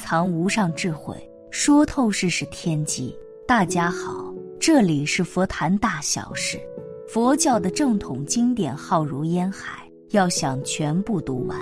藏无上智慧，说透世事天机。大家好，这里是佛谈大小事。佛教的正统经典浩如烟海，要想全部读完，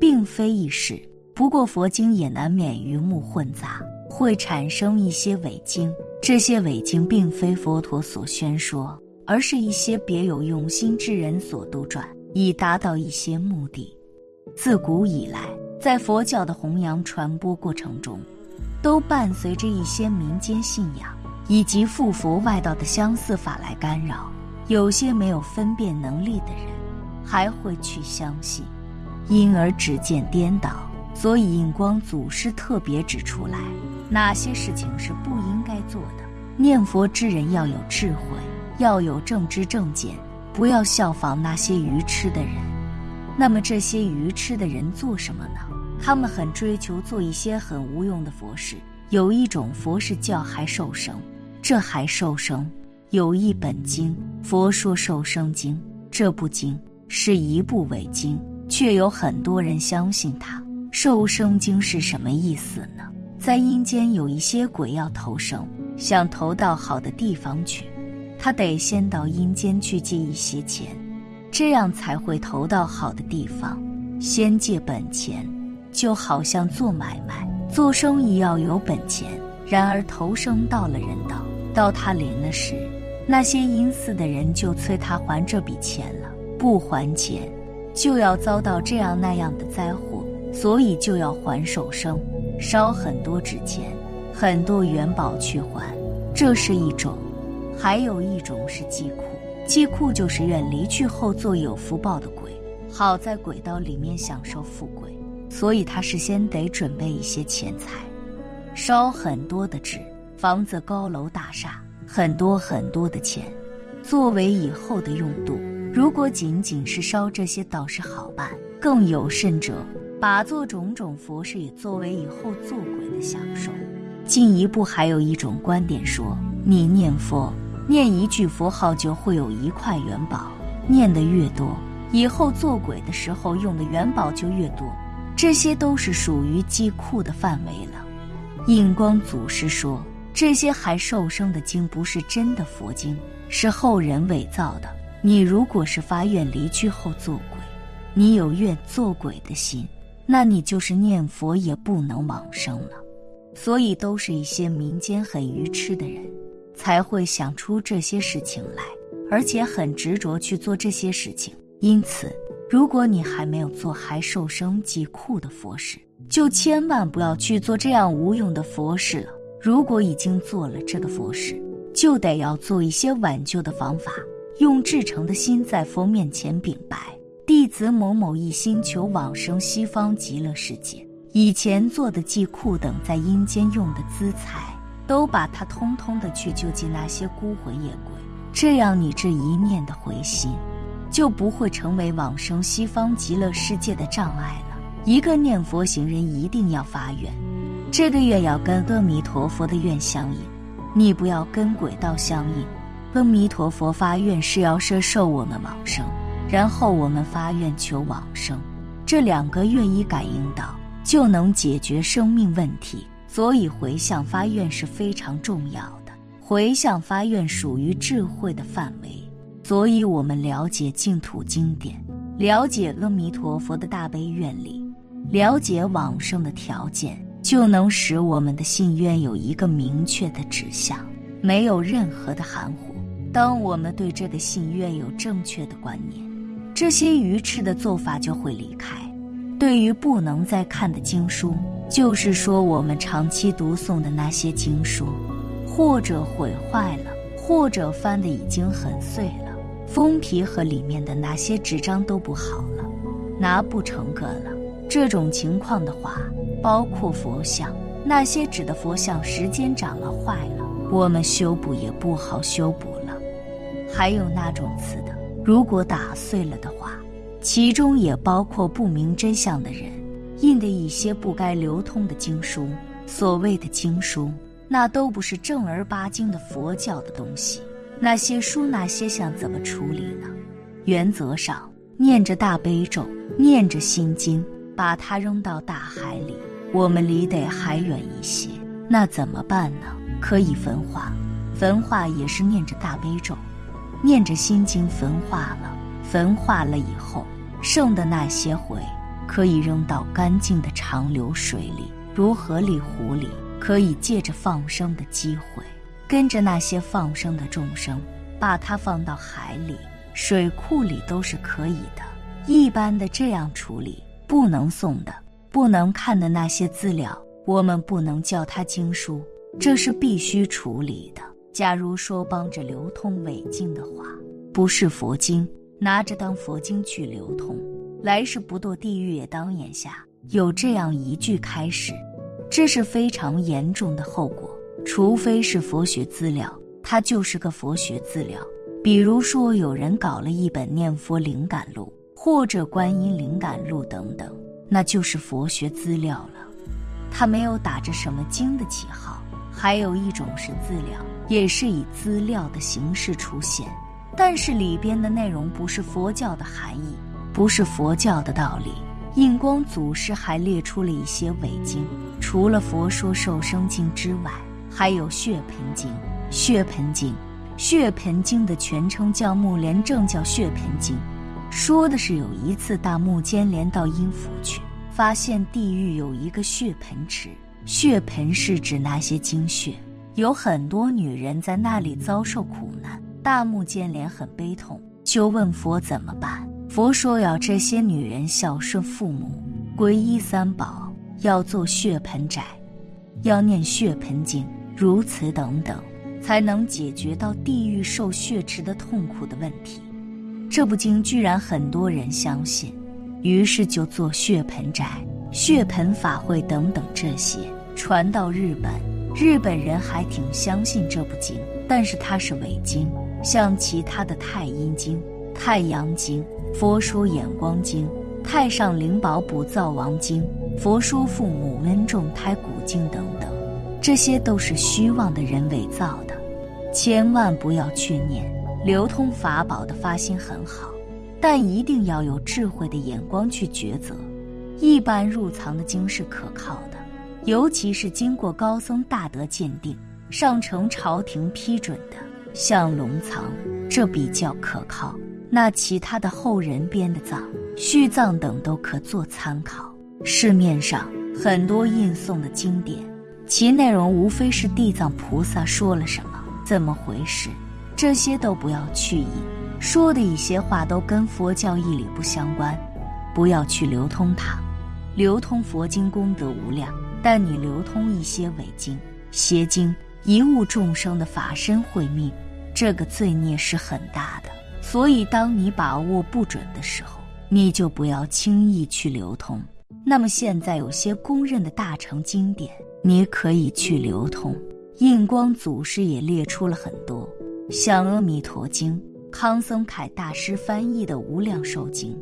并非易事。不过佛经也难免鱼目混杂，会产生一些伪经。这些伪经并非佛陀所宣说，而是一些别有用心之人所杜撰，以达到一些目的。自古以来，在佛教的弘扬传播过程中，都伴随着一些民间信仰以及附佛外道的相似法来干扰。有些没有分辨能力的人，还会去相信，因而只见颠倒。所以印光祖师特别指出来，哪些事情是不应该做的。念佛之人要有智慧，要有正知正见，不要效仿那些愚痴的人。那么这些愚痴的人做什么呢？他们很追求做一些很无用的佛事。有一种佛事叫还受生，这还受生有一本经，佛说《受生经》，这部经是一部伪经，却有很多人相信它。《受生经》是什么意思呢？在阴间有一些鬼要投生，想投到好的地方去，他得先到阴间去借一些钱。这样才会投到好的地方。先借本钱，就好像做买卖、做生意要有本钱。然而投生到了人道，到他临了时，那些阴司的人就催他还这笔钱了。不还钱，就要遭到这样那样的灾祸，所以就要还手生，烧很多纸钱、很多元宝去还。这是一种，还有一种是祭库。祭库就是愿离去后做有福报的鬼，好在鬼道里面享受富贵，所以他事先得准备一些钱财，烧很多的纸，房子、高楼大厦，很多很多的钱，作为以后的用度。如果仅仅是烧这些，倒是好办；更有甚者，把做种种佛事也作为以后做鬼的享受。进一步还有一种观点说，你念佛。念一句佛号就会有一块元宝，念得越多，以后做鬼的时候用的元宝就越多。这些都是属于积库的范围了。印光祖师说，这些还受生的经不是真的佛经，是后人伪造的。你如果是发愿离去后做鬼，你有愿做鬼的心，那你就是念佛也不能往生了。所以都是一些民间很愚痴的人。才会想出这些事情来，而且很执着去做这些事情。因此，如果你还没有做还受生极酷的佛事，就千万不要去做这样无用的佛事了。如果已经做了这个佛事，就得要做一些挽救的方法，用至诚的心在佛面前禀白：弟子某某一心求往生西方极乐世界，以前做的祭库等在阴间用的资财。都把它通通的去救济那些孤魂野鬼，这样你这一念的回心，就不会成为往生西方极乐世界的障碍了。一个念佛行人一定要发愿，这个愿要跟阿弥陀佛的愿相应，你不要跟鬼道相应。阿弥陀佛发愿是要摄受我们往生，然后我们发愿求往生，这两个愿一感应到，就能解决生命问题。所以回向发愿是非常重要的。回向发愿属于智慧的范围，所以我们了解净土经典，了解阿弥陀佛的大悲愿力，了解往生的条件，就能使我们的信愿有一个明确的指向，没有任何的含糊。当我们对这个信愿有正确的观念，这些愚痴的做法就会离开。对于不能再看的经书。就是说，我们长期读诵的那些经书，或者毁坏了，或者翻的已经很碎了，封皮和里面的那些纸张都不好了，拿不成个了。这种情况的话，包括佛像，那些纸的佛像，时间长了坏了，我们修补也不好修补了。还有那种瓷的，如果打碎了的话，其中也包括不明真相的人。印的一些不该流通的经书，所谓的经书，那都不是正儿八经的佛教的东西。那些书、那些像怎么处理呢？原则上，念着大悲咒，念着心经，把它扔到大海里，我们离得还远一些。那怎么办呢？可以焚化，焚化也是念着大悲咒，念着心经焚化了。焚化了以后，剩的那些灰可以扔到干净的长流水里，如河里、湖里，可以借着放生的机会，跟着那些放生的众生，把它放到海里、水库里都是可以的。一般的这样处理，不能送的、不能看的那些资料，我们不能叫它经书，这是必须处理的。假如说帮着流通伪经的话，不是佛经。拿着当佛经去流通，来世不堕地狱也当眼下有这样一句开始，这是非常严重的后果。除非是佛学资料，它就是个佛学资料。比如说有人搞了一本念佛灵感录，或者观音灵感录等等，那就是佛学资料了。他没有打着什么经的旗号。还有一种是资料，也是以资料的形式出现。但是里边的内容不是佛教的含义，不是佛教的道理。印光祖师还列出了一些伪经，除了《佛说受生经》之外，还有《血盆经》。血盆经，血盆经的全称叫《木莲正教血盆经》，说的是有一次大木犍连到阴府去，发现地狱有一个血盆池，血盆是指那些精血，有很多女人在那里遭受苦难。大木犍连很悲痛，就问佛怎么办。佛说要这些女人孝顺父母，皈依三宝，要做血盆斋，要念血盆经，如此等等，才能解决到地狱受血池的痛苦的问题。这部经居然很多人相信，于是就做血盆斋、血盆法会等等这些，传到日本，日本人还挺相信这部经，但是它是伪经。像其他的《太阴经》《太阳经》《佛书眼光经》《太上灵宝补灶王经》《佛书父母恩重胎骨经》等等，这些都是虚妄的人伪造的，千万不要去念。流通法宝的发心很好，但一定要有智慧的眼光去抉择。一般入藏的经是可靠的，尤其是经过高僧大德鉴定、上呈朝廷批准的。像龙藏，这比较可靠。那其他的后人编的藏、续藏等都可做参考。市面上很多印送的经典，其内容无非是地藏菩萨说了什么，怎么回事，这些都不要去意。说的一些话都跟佛教义理不相关，不要去流通它。流通佛经功德无量，但你流通一些伪经、邪经，贻误众生的法身慧命。这个罪孽是很大的，所以当你把握不准的时候，你就不要轻易去流通。那么现在有些公认的大乘经典，你可以去流通。印光祖师也列出了很多，像《阿弥陀经》、康僧凯大师翻译的《无量寿经》、《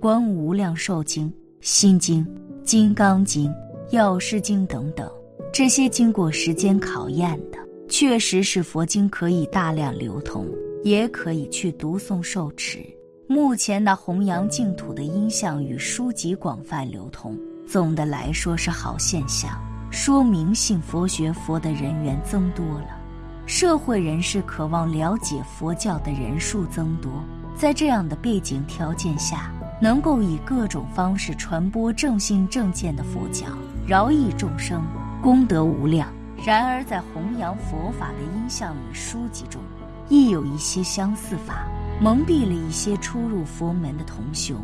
观无量寿经》、《心经》、《金刚经》、《药师经》等等，这些经过时间考验的。确实是佛经可以大量流通，也可以去读诵受持。目前的弘扬净土的音像与书籍广泛流通，总的来说是好现象，说明信佛学佛的人员增多了，社会人士渴望了解佛教的人数增多。在这样的背景条件下，能够以各种方式传播正信正见的佛教，饶益众生，功德无量。然而，在弘扬佛法的音像与书籍中，亦有一些相似法，蒙蔽了一些初入佛门的同修，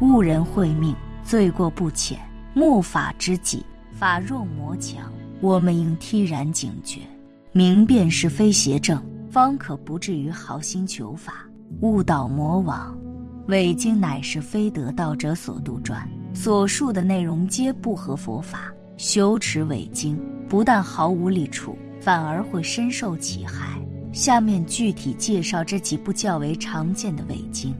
误人慧命，罪过不浅。末法之际，法若魔强，我们应惕然警觉，明辨是非邪正，方可不至于好心求法，误导魔网。伪经乃是非得道者所杜撰，所述的内容皆不合佛法。修持伪经不但毫无利处，反而会深受其害。下面具体介绍这几部较为常见的伪经，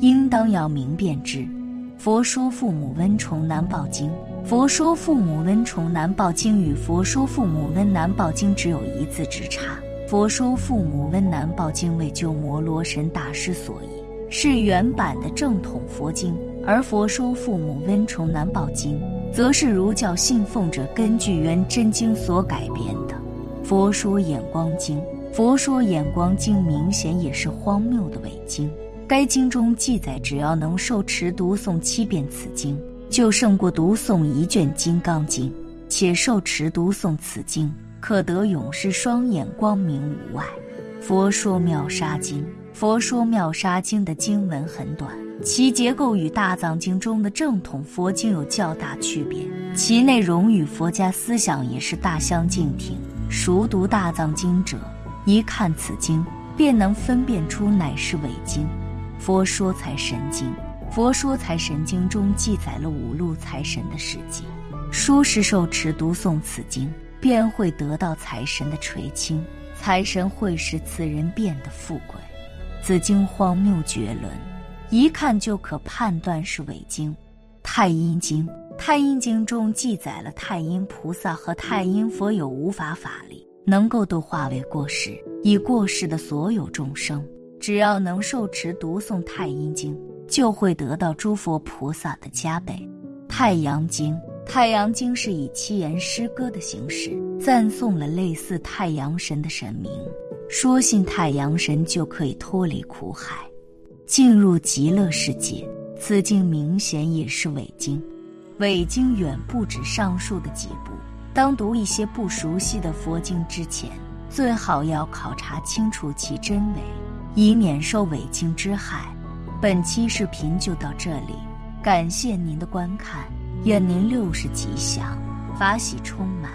应当要明辨之。《佛说父母温崇难报经》，《佛说父母温崇难报经》与《佛说父母温难报经》只有一字之差，《佛说父母温难报经》为鸠摩罗什大师所译，是原版的正统佛经，而《佛说父母温崇难报经》。则是儒教信奉者根据原真经所改编的《佛说眼光经》。《佛说眼光经》明显也是荒谬的伪经。该经中记载，只要能受持读诵七遍此经，就胜过读诵一卷《金刚经》，且受持读诵此经，可得永世双眼光明无碍。《佛说妙沙经》《佛说妙沙经》的经文很短，其结构与大藏经中的正统佛经有较大区别，其内容与佛家思想也是大相径庭。熟读大藏经者，一看此经，便能分辨出乃是伪经。佛说财神经，佛说财神经中记载了五路财神的事迹，书是受持读诵此经，便会得到财神的垂青，财神会使此人变得富贵。此经荒谬绝伦，一看就可判断是伪经。太阴经，太阴经中记载了太阴菩萨和太阴佛有无法法力，能够都化为过世已过世的所有众生。只要能受持读诵《太阴经》，就会得到诸佛菩萨的加倍。《太阳经》《太阳经》是以七言诗歌的形式赞颂了类似太阳神的神明，说信太阳神就可以脱离苦海，进入极乐世界。此经明显也是伪经，伪经远不止上述的几部。当读一些不熟悉的佛经之前，最好要考察清楚其真伪。以免受伪经之害。本期视频就到这里，感谢您的观看，愿您六世吉祥，法喜充满。